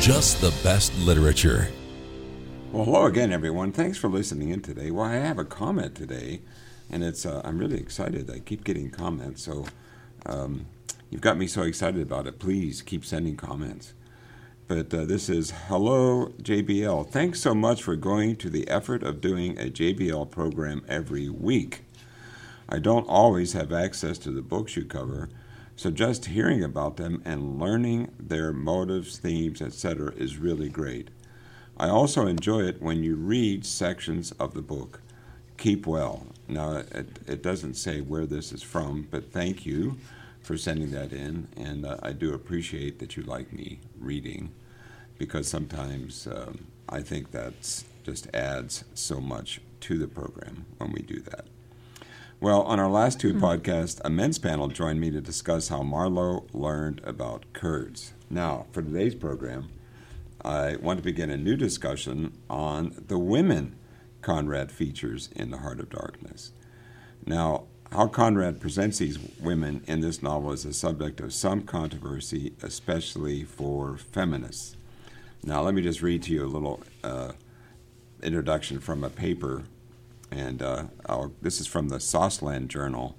Just the Best Literature. Well, hello again, everyone. Thanks for listening in today. Well, I have a comment today, and it's uh, I'm really excited. I keep getting comments, so um, you've got me so excited about it. Please keep sending comments. But uh, this is hello JBL. Thanks so much for going to the effort of doing a JBL program every week. I don't always have access to the books you cover, so just hearing about them and learning their motives, themes, etc. is really great. I also enjoy it when you read sections of the book. Keep well. Now, it, it doesn't say where this is from, but thank you for sending that in, and uh, I do appreciate that you like me reading because sometimes um, I think that just adds so much to the program when we do that. Well, on our last two podcasts, a men's panel joined me to discuss how Marlowe learned about Kurtz. Now, for today's program, I want to begin a new discussion on the women Conrad features in The Heart of Darkness. Now, how Conrad presents these women in this novel is a subject of some controversy, especially for feminists. Now, let me just read to you a little uh, introduction from a paper, and uh, this is from the Sauceland Journal.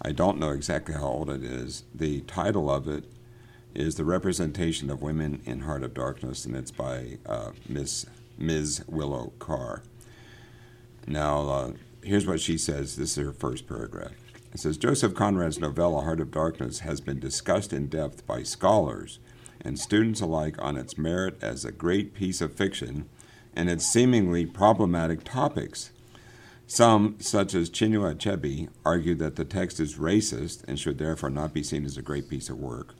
I don't know exactly how old it is. The title of it is The Representation of Women in Heart of Darkness, and it's by uh, Miss Ms. Willow Carr. Now, uh, here's what she says. This is her first paragraph. It says Joseph Conrad's novella, Heart of Darkness, has been discussed in depth by scholars and students alike on its merit as a great piece of fiction and its seemingly problematic topics. Some, such as Chinua Achebe, argue that the text is racist and should therefore not be seen as a great piece of work,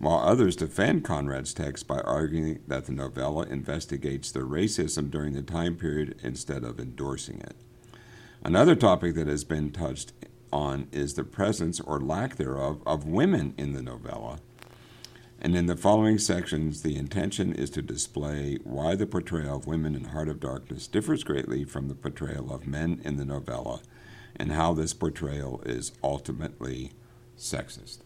while others defend Conrad's text by arguing that the novella investigates the racism during the time period instead of endorsing it. Another topic that has been touched on is the presence or lack thereof of women in the novella. And in the following sections, the intention is to display why the portrayal of women in Heart of Darkness differs greatly from the portrayal of men in the novella, and how this portrayal is ultimately sexist.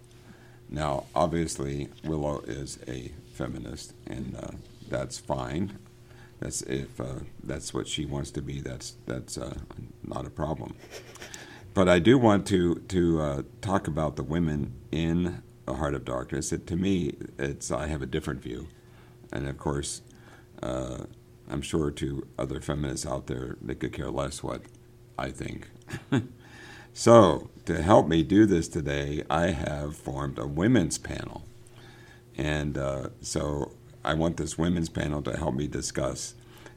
Now, obviously, Willow is a feminist, and uh, that's fine. That's if uh, that's what she wants to be. That's that's uh, not a problem. But I do want to to uh, talk about the women in the Heart of Darkness. It, to me, it's I have a different view, and of course, uh, I'm sure to other feminists out there, they could care less what I think. so, to help me do this today, I have formed a women's panel, and uh, so I want this women's panel to help me discuss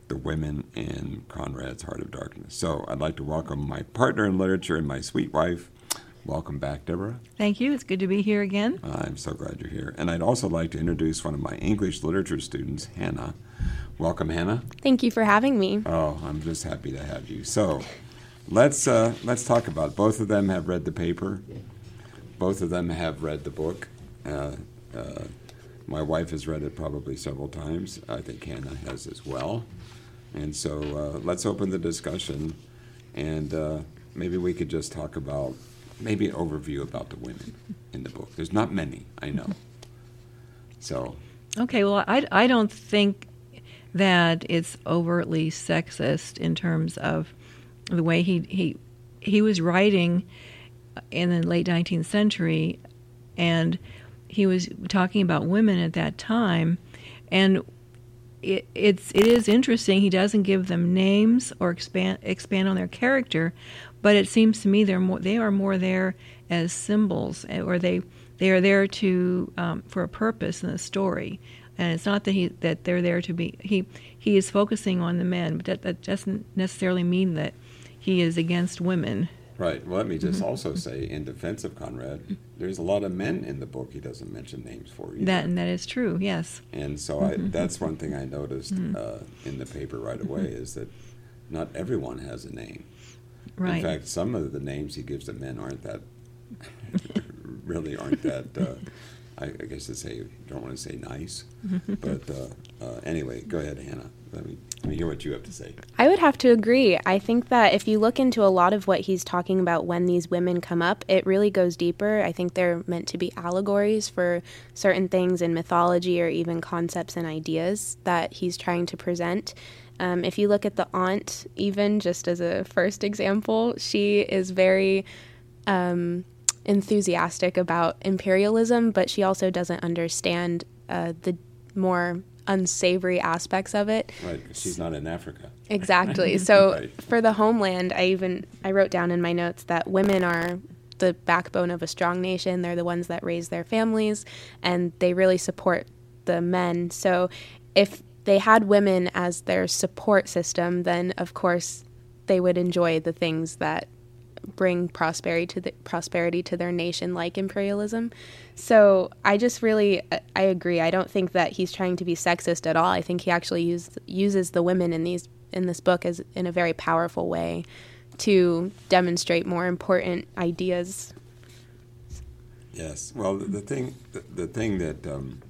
the women in Conrad's Heart of Darkness. So, I'd like to welcome my partner in literature and my sweet wife. Welcome back, Deborah. Thank you. It's good to be here again. I'm so glad you're here. And I'd also like to introduce one of my English literature students, Hannah. Welcome, Hannah. Thank you for having me. Oh, I'm just happy to have you. So, let's uh, let's talk about. It. Both of them have read the paper. Both of them have read the book. Uh, uh, my wife has read it probably several times. I think Hannah has as well. And so, uh, let's open the discussion, and uh, maybe we could just talk about maybe an overview about the women in the book. There's not many, I know. So, Okay, well, I, I don't think that it's overtly sexist in terms of the way he he he was writing in the late 19th century, and he was talking about women at that time, and it, it's it is interesting. He doesn't give them names or expand expand on their character, but it seems to me they're more they are more there as symbols, eh, or they they are there to um, for a purpose in the story. And it's not that he that they're there to be he he is focusing on the men, but that, that doesn't necessarily mean that he is against women. Right. Well, let me just also say, in defense of Conrad, there's a lot of men in the book he doesn't mention names for. Either. That and that is true. Yes. And so I, that's one thing I noticed uh, in the paper right away is that not everyone has a name. Right. In fact, some of the names he gives to men aren't that really aren't that. Uh, I, I guess to say don't want to say nice, but uh, uh, anyway, go ahead, Hannah. Let me let me hear what you have to say. I would have to agree. I think that if you look into a lot of what he's talking about when these women come up, it really goes deeper. I think they're meant to be allegories for certain things in mythology or even concepts and ideas that he's trying to present. Um, if you look at the aunt, even just as a first example, she is very um, enthusiastic about imperialism, but she also doesn't understand uh, the more unsavory aspects of it. Right, she's not in Africa. Exactly. So Right. for the homeland, I even I wrote down in my notes that women are the backbone of a strong nation. They're the ones that raise their families and they really support the men. So if they had women as their support system, then of course they would enjoy the things that bring prosperity to the prosperity to their nation like imperialism. So I just really I agree. I don't think that he's trying to be sexist at all. I think he actually used, uses the women in these in this book as in a very powerful way to demonstrate more important ideas. Yes. Well, the, the thing, the, the thing that um,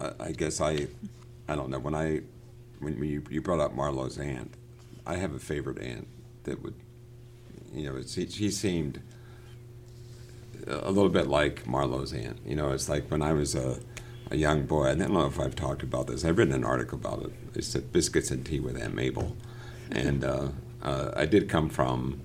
I, I guess I, I don't know when I, when you, you brought up Marlowe's aunt, I have a favorite aunt that would, you know, she seemed a little bit like Marlowe's aunt. You know, it's like when I was a, a young boy. I don't know if I've talked about this. I've written an article about it. It's said biscuits and tea with Aunt Mabel, and uh, uh, I did come from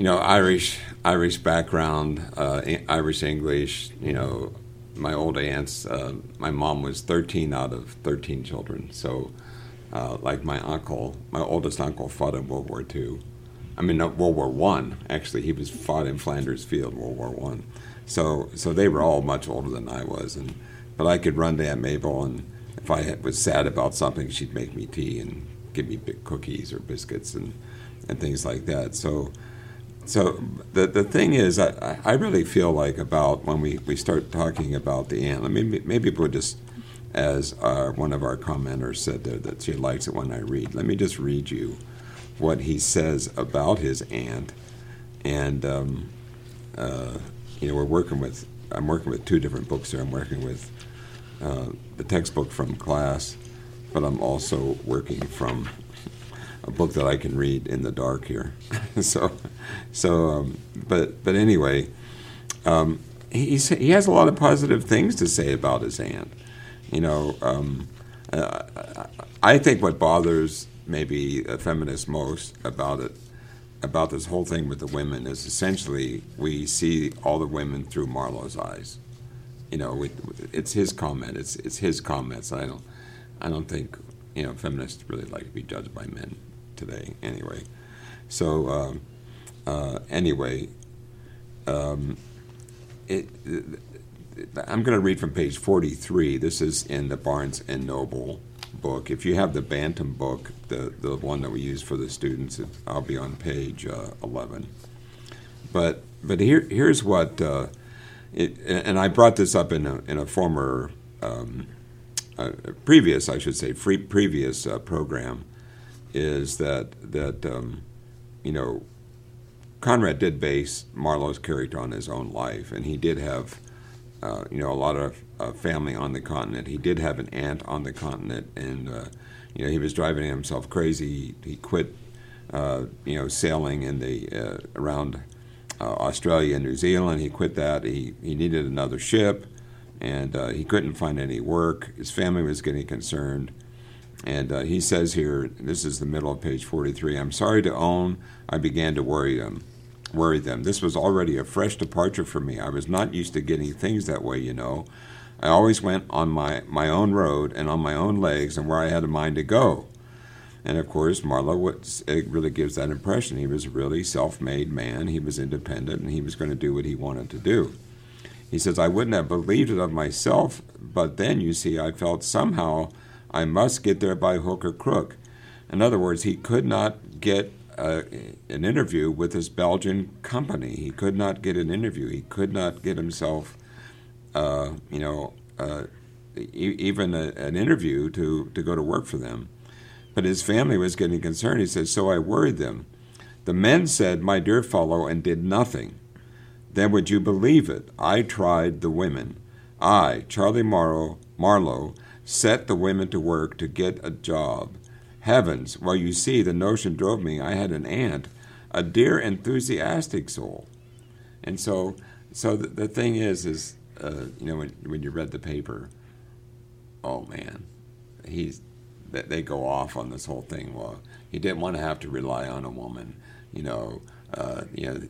you know, Irish Irish background, uh, Irish English. You know, my old aunts. Uh, my mom was 13 out of 13 children. So, uh, like my uncle, my oldest uncle fought in World War II. I mean, World War One. Actually, he was fought in Flanders Field, World War One. So, so they were all much older than I was, and but I could run to Aunt Mabel, and if I was sad about something, she'd make me tea and give me cookies or biscuits and and things like that. So. So the the thing is, I, I really feel like about when we, we start talking about the aunt. Maybe maybe we'll just, as uh, one of our commenters said there, that she likes it when I read. Let me just read you what he says about his aunt, and um, uh, you know we're working with I'm working with two different books here. I'm working with uh, the textbook from class, but I'm also working from a book that I can read in the dark here. so, so, um, but but anyway, um, he he has a lot of positive things to say about his aunt. You know, um, uh, I think what bothers maybe a feminist most about it, about this whole thing with the women, is essentially we see all the women through Marlowe's eyes. You know, we, it's his comment. It's it's his comments. I don't I don't think you know feminists really like to be judged by men today. Anyway, so um, uh, anyway, um, it, I'm going to read from page 43. This is in the Barnes and Noble book. If you have the Bantam book, the the one that we use for the students, it, I'll be on page uh, 11. But but here here's what. Uh, it, and I brought this up in a, in a former, um, previous, I should say, free, previous uh, program, is that that um, you know, Conrad did base Marlowe's character on his own life, and he did have, uh, you know, a lot of uh, family on the continent. He did have an aunt on the continent, and uh, you know, he was driving himself crazy. He, he quit, uh, you know, sailing in the uh, around uh, Australia and New Zealand. He quit that. He he needed another ship, and he couldn't find any work. His family was getting concerned, and he says here, this is the middle of page 43. I'm sorry to own, I began to worry them. Worry them. This was already a fresh departure for me. I was not used to getting things that way, you know. I always went on my, my own road and on my own legs and where I had a mind to go. And of course, Marlowe was, it really gives that impression. He was a really self made man, he was independent, and he was going to do what he wanted to do. He says, I wouldn't have believed it of myself, but then, you see, I felt somehow I must get there by hook or crook. In other words, he could not get uh, an interview with this Belgian company. He could not get an interview. He could not get himself, uh, you know, uh, e- even a, an interview to, to go to work for them. But his family was getting concerned. He said, So I worried them. The men said, My dear fellow, and did nothing. Then would you believe it? I tried the women. I, Charlie Morrow, Marlowe, set the women to work to get a job. Heavens, well, you see, the notion drove me. I had an aunt, a dear, enthusiastic soul. And so, so the, the thing is, is uh, you know, when, when you read the paper, oh man, he's they they go off on this whole thing. Well, he didn't want to have to rely on a woman. You know, uh, you know,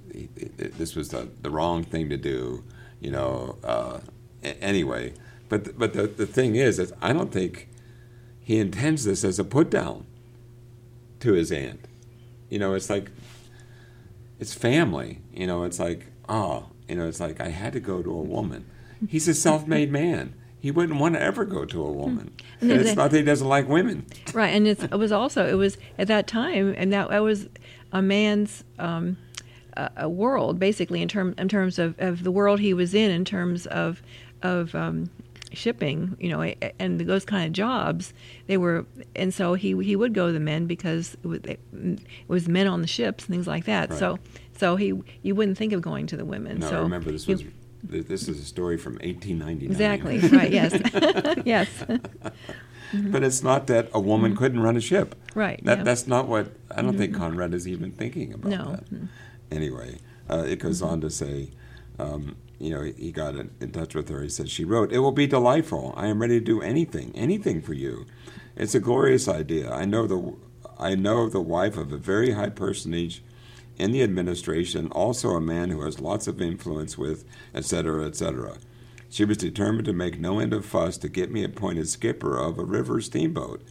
this was the, the wrong thing to do. You know, uh, anyway. But but the the thing is, is I don't think he intends this as a put down to his aunt. You know, it's like it's family. You know, it's like oh, you know, it's like I had to go to a woman. He's a self-made man. He wouldn't want to ever go to a woman. And And the- it's not that he doesn't like women. Right, and it's, it was also it was at that time, and that, that was a man's um, a, a world basically in term in terms of, of the world he was in in terms of of um, shipping, you know, and those kind of jobs. They were, and so he he would go to the men because it was, it was men on the ships and things like that. Right. So so he you wouldn't think of going to the women. No, so remember this was th- this is a story from 1899. exactly right. Yes, yes. But it's not that a woman couldn't run a ship. Mm-hmm. Right, That yeah. that's not what I don't think Conrad is even thinking about No. that. Anyway, uh, it goes on to say, um, you know, he, got in, touch with her. He said she wrote, "It will be delightful. I am ready to do anything, anything for you. It's a glorious idea. I know the I know the wife of a very high personage." In the administration, also a man who has lots of influence with, et cetera, et cetera. She was determined to make no end of fuss to get me appointed skipper of a river steamboat,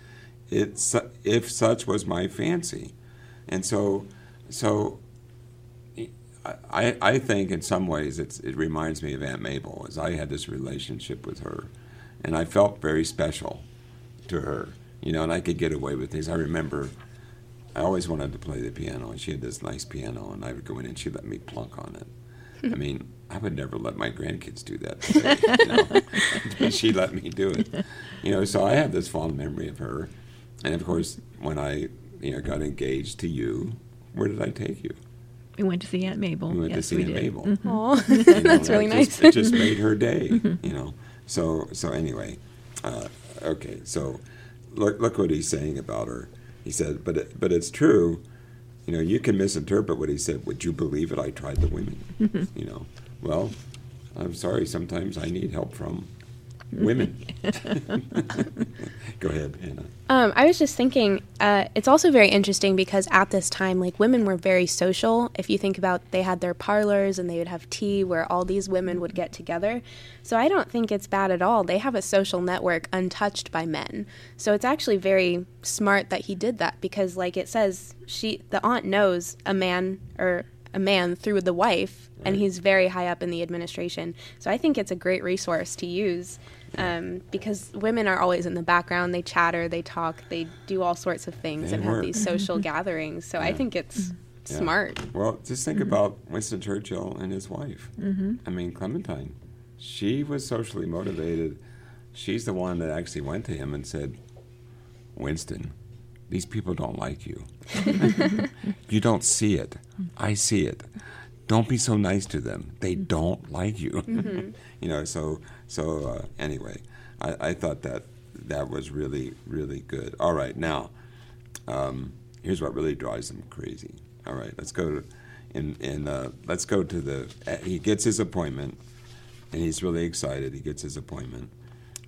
it, if such was my fancy. And so, so I, I think in some ways it's, it reminds me of Aunt Mabel, as I had this relationship with her, and I felt very special to her, you know, and I could get away with things. I remember I always wanted to play the piano, and she had this nice piano, and I would go in and she'd let me plunk on it. I mean, I would never let my grandkids do that. Today, you know? but she let me do it. You know, so I have this fond memory of her. And of course, when I you know got engaged to you, where did I take you? We went to see Aunt Mabel. We went to yes, see we Aunt did. Mabel. Mhm. Aw, You know, that's really it nice. Just, it just made her day, you know. So so anyway, uh, okay. So look look what he's saying about her. He said, but it, but it's true. You know, you can misinterpret what he said. Would you believe it? I tried the women. You know, well, I'm sorry. Sometimes I need help from women. Go ahead, Hannah. Um, I was just thinking, uh, it's also very interesting because at this time, like women were very social. If you think about, they had their parlors and they would have tea where all these women would get together. So I don't think it's bad at all. They have a social network untouched by men. So it's actually very smart that he did that because, like it says, she the aunt knows a man or a man through the wife, and he's very high up in the administration. So I think it's a great resource to use um, because women are always in the background. They chatter, they talk, they do all sorts of things They and have these social gatherings. So I think it's Yeah. smart. Well, just think about Winston Churchill and his wife. Mm-hmm. I mean, Clementine. She was socially motivated. She's the one that actually went to him and said, Winston, these people don't like you. you don't see it. I see it. Don't be so nice to them. They don't like you. you know, so so uh, anyway, I, I thought that that was really, really good. All right, now um, here's what really drives him crazy. All right, let's go to, in in uh, let's go to the. Uh, he gets his appointment, and he's really excited. He gets his appointment,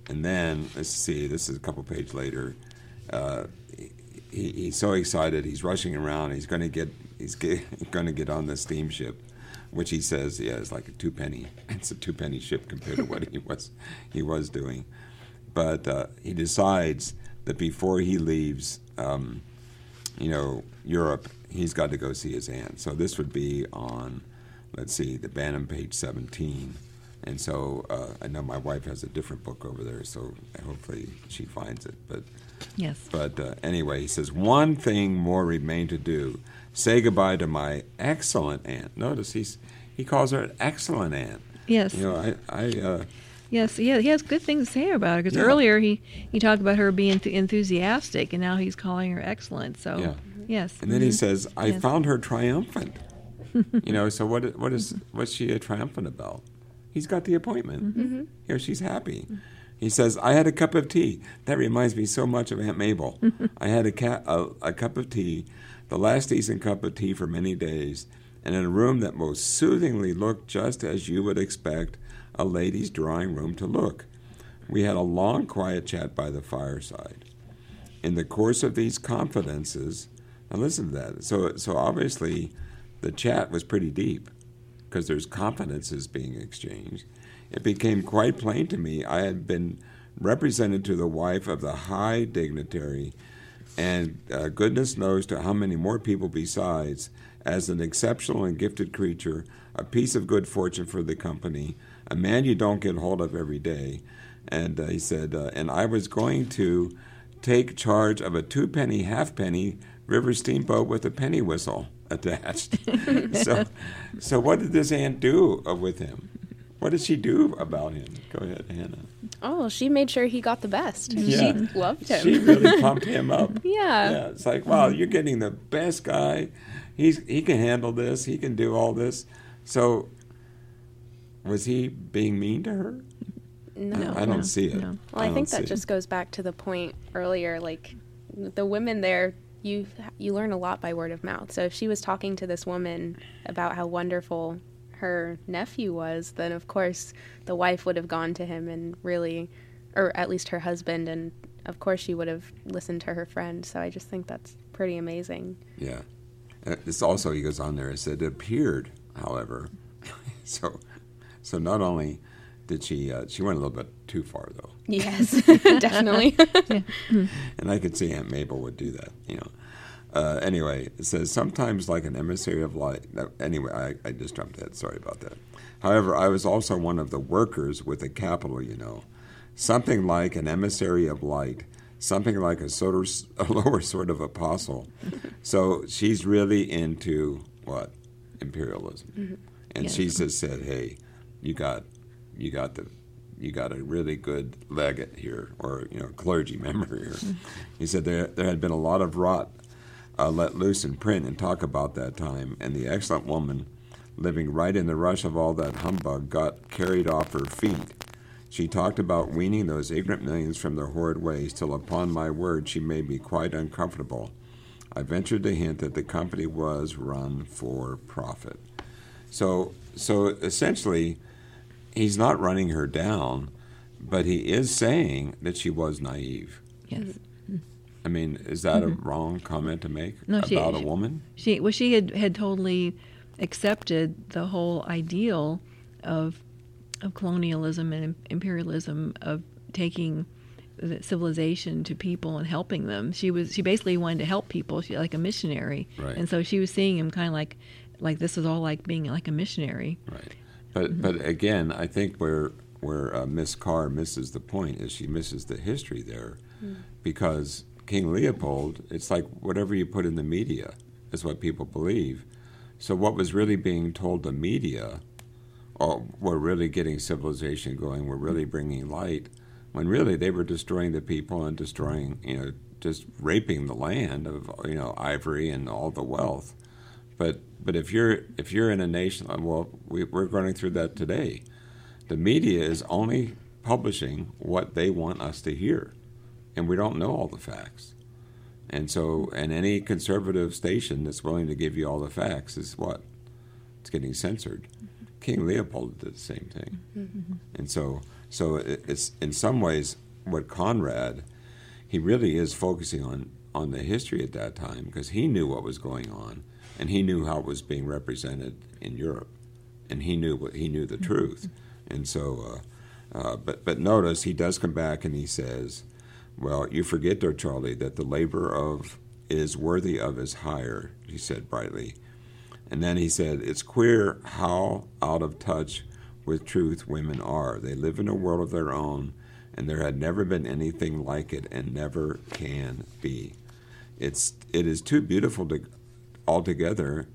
and then let's see. This is a couple pages later. Uh, he, he's so excited. He's rushing around. He's going to get. He's going to get on the steamship, which he says, yeah, is like a two penny. It's a two penny ship compared to what he was he was doing. But uh, he decides that before he leaves, um, you know, Europe, he's got to go see his aunt. So this would be on, let's see, the Bantam page 17. And so uh, I know my wife has a different book over there, so hopefully she finds it. But Yes. but uh, anyway, he says one thing more remained to do: say goodbye to my excellent aunt. Notice he's he calls her an excellent aunt. Yes. You know, I I uh, Yes, yeah, he has good things to say about her. Because Yeah. earlier he, he talked about her being th- enthusiastic, and now he's calling her excellent. So, Yeah. yes. and then he mhm. says I Yes. found her triumphant. you know, so what what is what's she triumphant about? He's got the appointment. Mm-hmm. Here she's happy. He says, "I had a cup of tea." That reminds me so much of Aunt Mabel. I had a, ca- a, a cup of tea, the last decent cup of tea for many days, and in a room that most soothingly looked just as you would expect a lady's drawing room to look. We had a long, quiet chat by the fireside. In the course of these confidences, now listen to that. So, so obviously, the chat was pretty deep because there's confidences being exchanged. It became quite plain to me I had been represented to the wife of the high dignitary, and uh, goodness knows to how many more people besides, as an exceptional and gifted creature, a piece of good fortune for the company, a man you don't get hold of every day. And uh, he said, uh, and I was going to take charge of a two penny halfpenny river steamboat with a penny whistle attached. so, so what did this aunt do uh, with him? What did she do about him? Go ahead, Hannah. Oh, she made sure he got the best. Yeah. She loved him. She really pumped him up. Yeah. Yeah, it's like, wow, you're getting the best guy. He's he can handle this. He can do all this. So, was he being mean to her? no. I don't see it. no. Well, I, don't think see that it. just goes back to the point earlier. Like the women there, you you learn a lot by word of mouth. So if she was talking to this woman about how wonderful her nephew was, then of course the wife would have gone to him and really, or at least her husband, and of course she would have listened to her friend. So I just think that's pretty amazing. Yeah. Uh, This also he goes on there. It said it appeared, however, so so not only did she uh, she went a little bit too far though, Yes, definitely. and I could see Aunt Mabel would do that. You know. Uh, anyway, it says sometimes like an emissary of light. Anyway, I, I just jumped ahead. Sorry about that. However, I was also one of the workers with a capital. You know, something like an emissary of light. Something like a sort of a lower sort of apostle. So she's really into what imperialism, and Yes. she just said, "Hey, you got, you got the, you got a really good legate here, or you know, clergy member here." He said there there had been a lot of rot uh, let loose in print and talk about that time, and the excellent woman, living right in the rush of all that humbug, got carried off her feet. She talked about weaning those ignorant millions from their horrid ways, till upon my word she made me quite uncomfortable. I ventured to hint that the company was run for profit. So, so essentially, he's not running her down, but he is saying that she was naive. Yes. I mean, is that a wrong comment to make Mm-hmm. No, she- about a she- woman? She well, she had had totally accepted the whole ideal of of colonialism and imperialism of taking the civilization to people and helping them. She was she basically wanted to help people. She like a missionary, Right. and so she was seeing him kind of like like this is all like being like a missionary. Right. But but again, I think where where uh, Miss Carr misses the point is she misses the history there, because King Leopold, it's like whatever you put in the media is what people believe. So what was really being told the media, or we're really getting civilization going, we're really bringing light, when really they were destroying the people and destroying, you know, just raping the land of you know ivory and all the wealth. But but if you're if you're in a nation, well, we, we're going through that today. The media is only publishing what they want us to hear, and we don't know all the facts. And so, and any conservative station that's willing to give you all the facts is what? It's getting censored. King Leopold did the same thing, and so so it, it's in some ways what Conrad he really is focusing on on the history at that time because he knew what was going on and he knew how it was being represented in Europe and he knew what he knew the truth. And so uh, uh, but but notice he does come back and he says well you forget Charlie that the labor of is worthy of his hire he said brightly and then he said it's queer how out of touch with truth women are. They live in a world of their own, and there had never been anything like it, and never can be. It's it is too beautiful to altogether,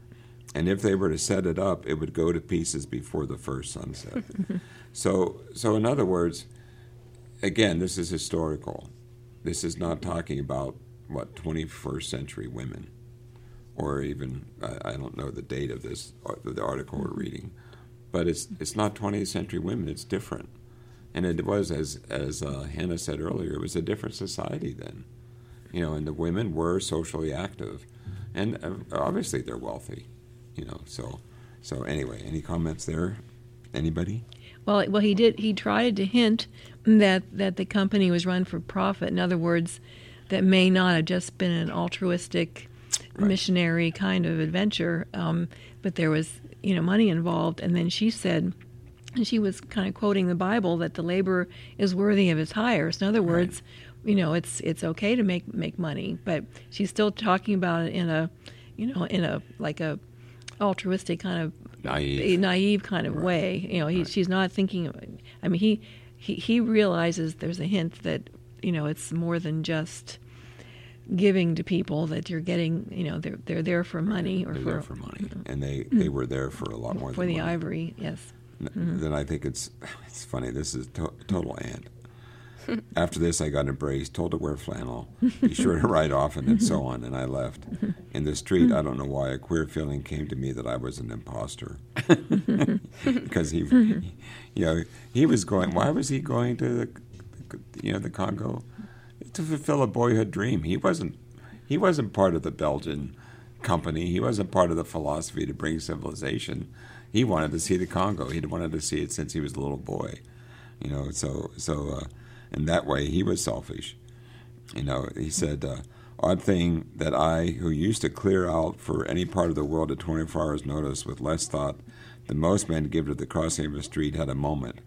and if they were to set it up, it would go to pieces before the first sunset. so so in other words, again, this is historical. This is not talking about what 21st century women, or even I, I don't know the date of this the article we're reading, but it's it's not 20th century women. It's different, and it was as as uh, Hannah said earlier. It was a different society then, you know, and the women were socially active, and uh, obviously they're wealthy, you know. So so anyway, any comments there? Anybody? Well, well, he did. He tried to hint that that the company was run for profit. In other words, that may not have just been an altruistic, right. missionary kind of adventure, um, but there was you know money involved. And then she said, and she was kind of quoting the Bible that the labor is worthy of his hire. So in other words, right. you know, it's it's okay to make make money, but she's still talking about it in a, you know, in a like a altruistic kind of naive, naive kind of right. way. You know, he, she's not thinking. I mean, he, he he realizes there's a hint that you know it's more than just giving to people that you're getting you know they're they're there for money or they're for, there for money you know. and they they were there for a lot more for the money. ivory yes mm-hmm. then I think it's it's funny this is to- total aunt after this, I got embraced, told to wear flannel, be sure to write often, and so on, and I left. In the street, I don't know why, a queer feeling came to me that I was an imposter. because he, you know, he was going, why was he going to the, you know, the Congo? To fulfill a boyhood dream. He wasn't, he wasn't part of the Belgian company. He wasn't part of the philosophy to bring civilization. He wanted to see the Congo. He'd wanted to see it since he was a little boy. You know, so, so, uh, and that way he was selfish. You know, he said, uh, odd thing that I, who used to clear out for any part of the world at 24 hours' notice with less thought than most men give to the crossing of a street, had a moment.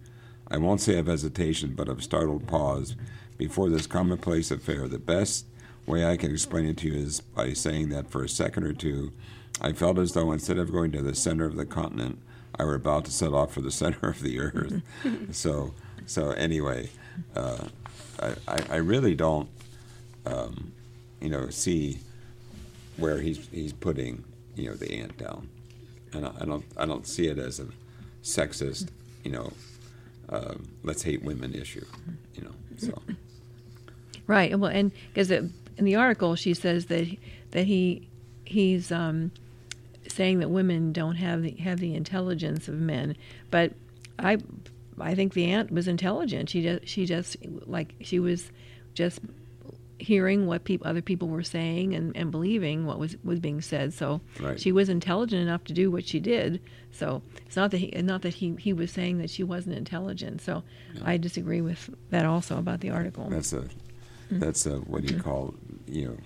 I won't say of hesitation, but of startled pause before this commonplace affair. The best way I can explain it to you is by saying that for a second or two, I felt as though instead of going to the center of the continent, I were about to set off for the center of the earth. so, so anyway, uh, I, I really don't, um, you know, see where he's he's putting you know the aunt down, and I, I don't I don't see it as a sexist, you know, uh, let's hate women issue, you know. So right, well, and because in the article she says that that he he's um, saying that women don't have the have the intelligence of men, but I I think the aunt was intelligent. She just she just like she was just hearing what people other people were saying and, and believing what was was being said. So right. she was intelligent enough to do what she did. So it's not that he not that he, he was saying that she wasn't intelligent. So yeah. I disagree with that also about the article. That's a mm-hmm. that's a what do you call you know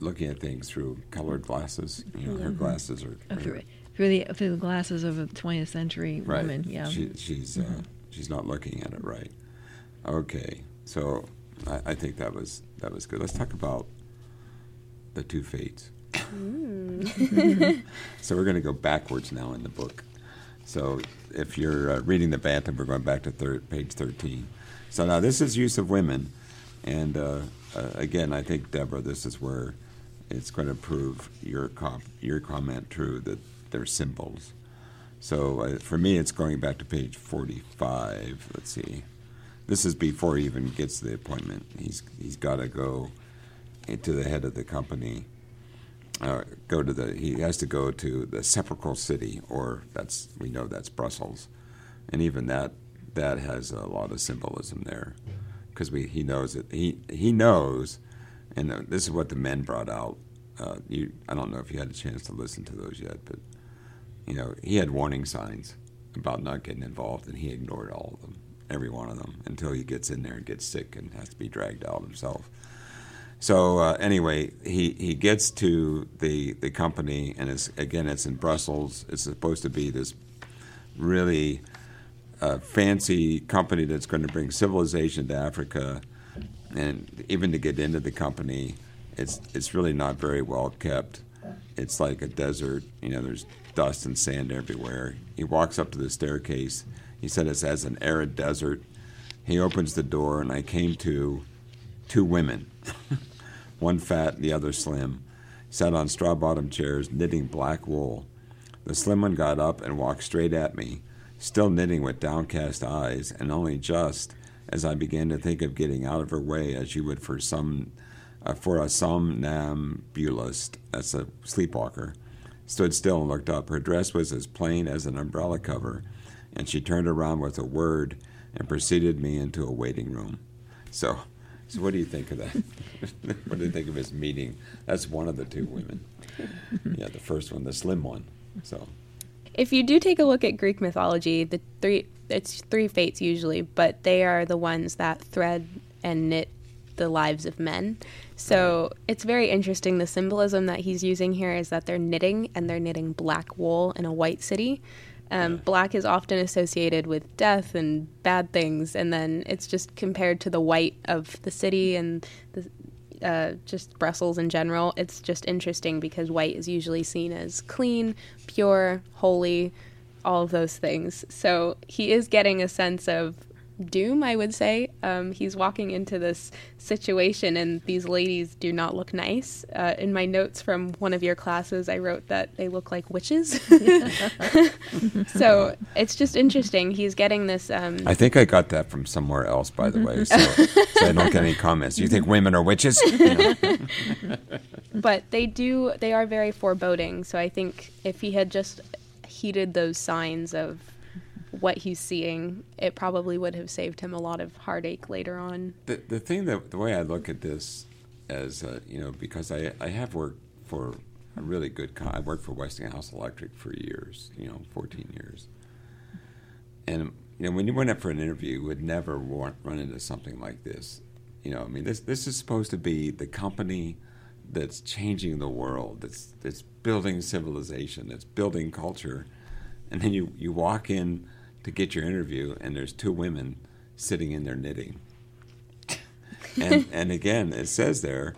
looking at things through colored glasses. You know, her mm-hmm. glasses are. are through the through the glasses of a 20th century right. woman. Yeah, she, she's uh, mm-hmm. she's not looking at it right. Okay, so I, I, think that was that was good. Let's talk about the two fates. Mm. so we're going to go backwards now in the book. So if you're uh, reading the Bantam, we're going back to thir- page 13. So now this is use of women, and uh, uh, again, I think Deborah, this is where it's going to prove your comp- your comment true that they're symbols. So uh, for me, it's going back to page 45. Let's see. This is before he even gets the appointment. He's he's got to go to the head of the company. Uh, go to the he has to go to the sepulchral city, or that's we know that's Brussels, and even that that has a lot of symbolism there, because we he knows it he he knows, and uh, this is what the men brought out. Uh, you I don't know if you had a chance to listen to those yet, but you know, he had warning signs about not getting involved, and he ignored all of them, every one of them, until he gets in there and gets sick and has to be dragged out himself. So uh, anyway, he, he gets to the the company, and it's again it's in Brussels. It's supposed to be this really uh, fancy company that's going to bring civilization to Africa, and even to get into the company, it's it's really not very well kept. It's like a desert. You know, there's dust and sand everywhere. He walks up to the staircase. He said it's as an arid desert. He opens the door, and I came to two women, one fat, the other slim, sat on straw bottomed chairs knitting black wool. The slim one got up and walked straight at me, still knitting with downcast eyes, and only just as I began to think of getting out of her way as you would for some uh, for a somnambulist, that's a sleepwalker, stood still and looked up. Her dress was as plain as an umbrella cover, and she turned around with a word and preceded me into a waiting room. So, so what do you think of that? what do you think of his meeting? That's one of the two women. Yeah, the first one, the slim one. So, If you do take a look at Greek mythology, the three it's three fates usually, but they are the ones that thread and knit the lives of men. So it's very interesting. The symbolism that he's using here is that they're knitting and they're knitting black wool in a white city. Um, Black is often associated with death and bad things, and then it's just compared to the white of the city and the, uh, just Brussels in general. It's just interesting because white is usually seen as clean, pure, holy, all of those things. So he is getting a sense of doom, I would say. Um, he's walking into this situation, and these ladies do not look nice. Uh, in my notes from one of your classes, I wrote that they look like witches. so it's just interesting. He's getting this. Um, I think I got that from somewhere else, by the way, so, so I don't get any comments. You think women are witches? You know? but they do they are very foreboding so i think if he had just heeded those signs of what he's seeing it probably would have saved him a lot of heartache later on. The, the thing that the way I look at this as uh, you know because I I have worked for a really good co- I worked for Westinghouse Electric for years you know 14 years. And you know when you went up for an interview you would never want, run into something like this. You know I mean this this is supposed to be the company that's changing the world that's that's building civilization that's building culture. And then you you walk in to get your interview and there's two women sitting in there knitting and and again, it says there,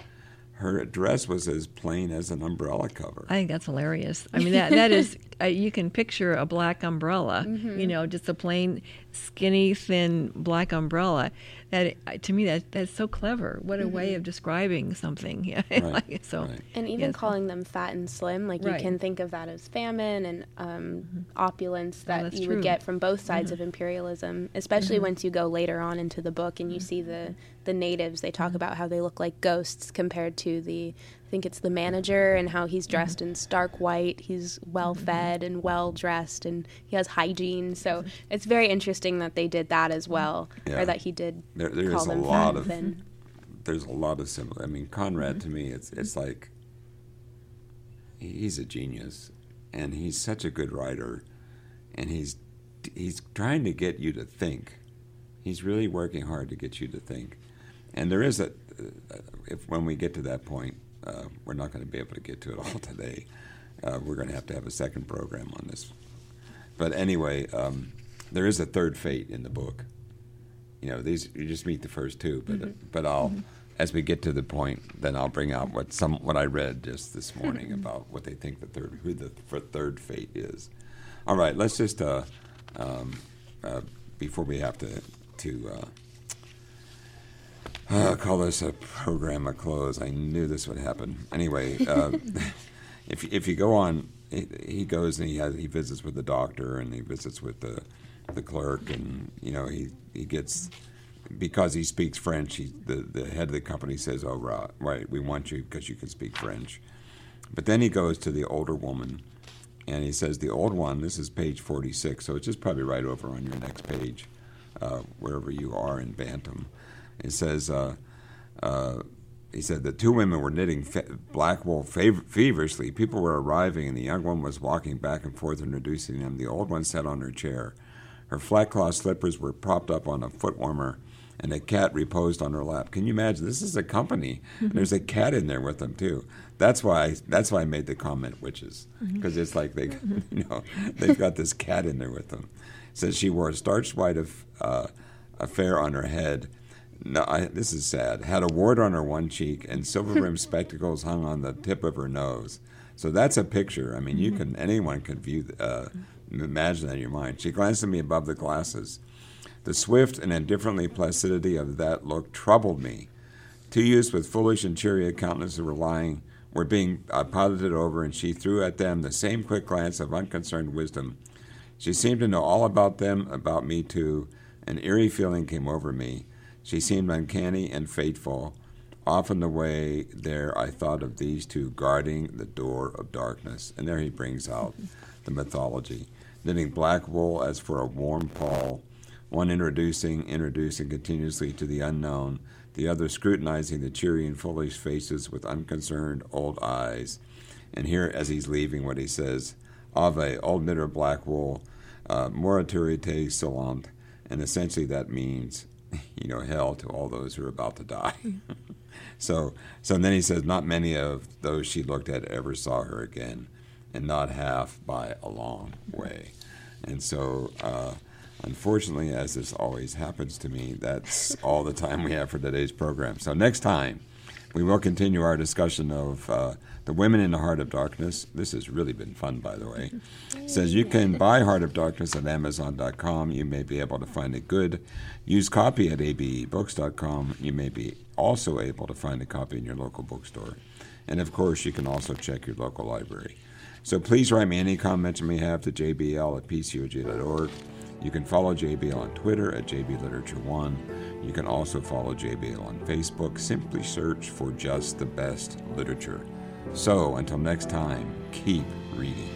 her dress was as plain as an umbrella cover. I think that's hilarious. I mean, that that is uh, you can picture a black umbrella. Mm-hmm. You know, just a plain, skinny, thin black umbrella. That uh, to me, that that's so clever. What a way mm-hmm. of describing something. Yeah, like, so right. and even yes. calling them fat and slim like Right. you can think of that as famine and um, mm-hmm. opulence oh, that that's you true. would get from both sides of imperialism especially once you go later on into the book and you see the the natives they talk about how they look like ghosts compared to the i think it's the manager and how he's mm-hmm. dressed in stark white. He's well mm-hmm. fed and well dressed and he has hygiene. So it's very interesting that they did that as mm-hmm. well Yeah. or that he did There, there call is a lot of and there's a lot of similar. I mean, Conrad to me, it's it's like he's a genius, and he's such a good writer, and he's he's trying to get you to think. He's really working hard to get you to think, and there is a uh, if when we get to that point, uh, we're not going to be able to get to it all today. Uh, we're going to have to have a second program on this. But anyway, um, there is a third fate in the book. You know these you just meet the first two but but I'll as we get to the point then I'll bring out what some what I read just this morning about what they think the third who the third fate is. All right let's just uh, um, uh, before we have to to uh, call this a program a close I knew this would happen. Anyway uh, if if you go on he, he goes and he has he visits with the doctor and he visits with the the clerk and you know he he gets because he speaks French he the the head of the company says oh right, right we want you because you can speak French. But then he goes to the older woman and he says the old one this is page 46 so it's just probably right over on your next page uh, wherever you are in Bantam it says uh, uh, he said the two women were knitting fe- black wool fav- feverishly. People were arriving, and the young one was walking back and forth, introducing them. The old one sat on her chair. Her flat cloth slippers were propped up on a foot warmer, and a cat reposed on her lap. Can you imagine? This is a company. and There's a cat in there with them too. That's why. That's why I made the comment witches, because it's like they, you know, they've got this cat in there with them. Says she wore a starched white of, uh, affair on her head. No, I, this is sad. Had a wart on her one cheek, and silver rimmed spectacles hung on the tip of her nose. So that's a picture. I mean, you can anyone can view, uh, imagine that in your mind. She glanced at me above the glasses. The swift and indifferently placidity of that look troubled me. Two youths with foolish and cheery countenances were lying, were being uh, piloted over, and she threw at them the same quick glance of unconcerned wisdom. She seemed to know all about them, about me too. An eerie feeling came over me. She seemed uncanny and fateful. Often the way there, I thought of these two guarding the door of darkness. And there he brings out the mythology. Knitting black wool as for a warm pall, one introducing, introducing continuously to the unknown, the other scrutinizing the cheery and foolish faces with unconcerned old eyes. And here, as he's leaving, what he says Ave, old knitter black wool, uh, moraturite salant. And essentially that means, you know, hell to all those who are about to die. So, so then he says, not many of those she looked at ever saw her again, and not half by a long way. And so, uh, unfortunately, as this always happens to me, that's all the time we have for today's program. So, next time, we will continue our discussion of uh, the women in the heart of darkness. This has really been fun, by the way. It says you can buy Heart of Darkness at Amazon.com. You may be able to find a good used copy at abebooks.com. You may be also able to find a copy in your local bookstore. And of course, you can also check your local library. So please write me any comments you may have to jbl at pcog.org. You can follow JBL on Twitter at JBLiterature1. You can also follow JBL on Facebook. Simply search for just the best literature. So until next time, keep reading.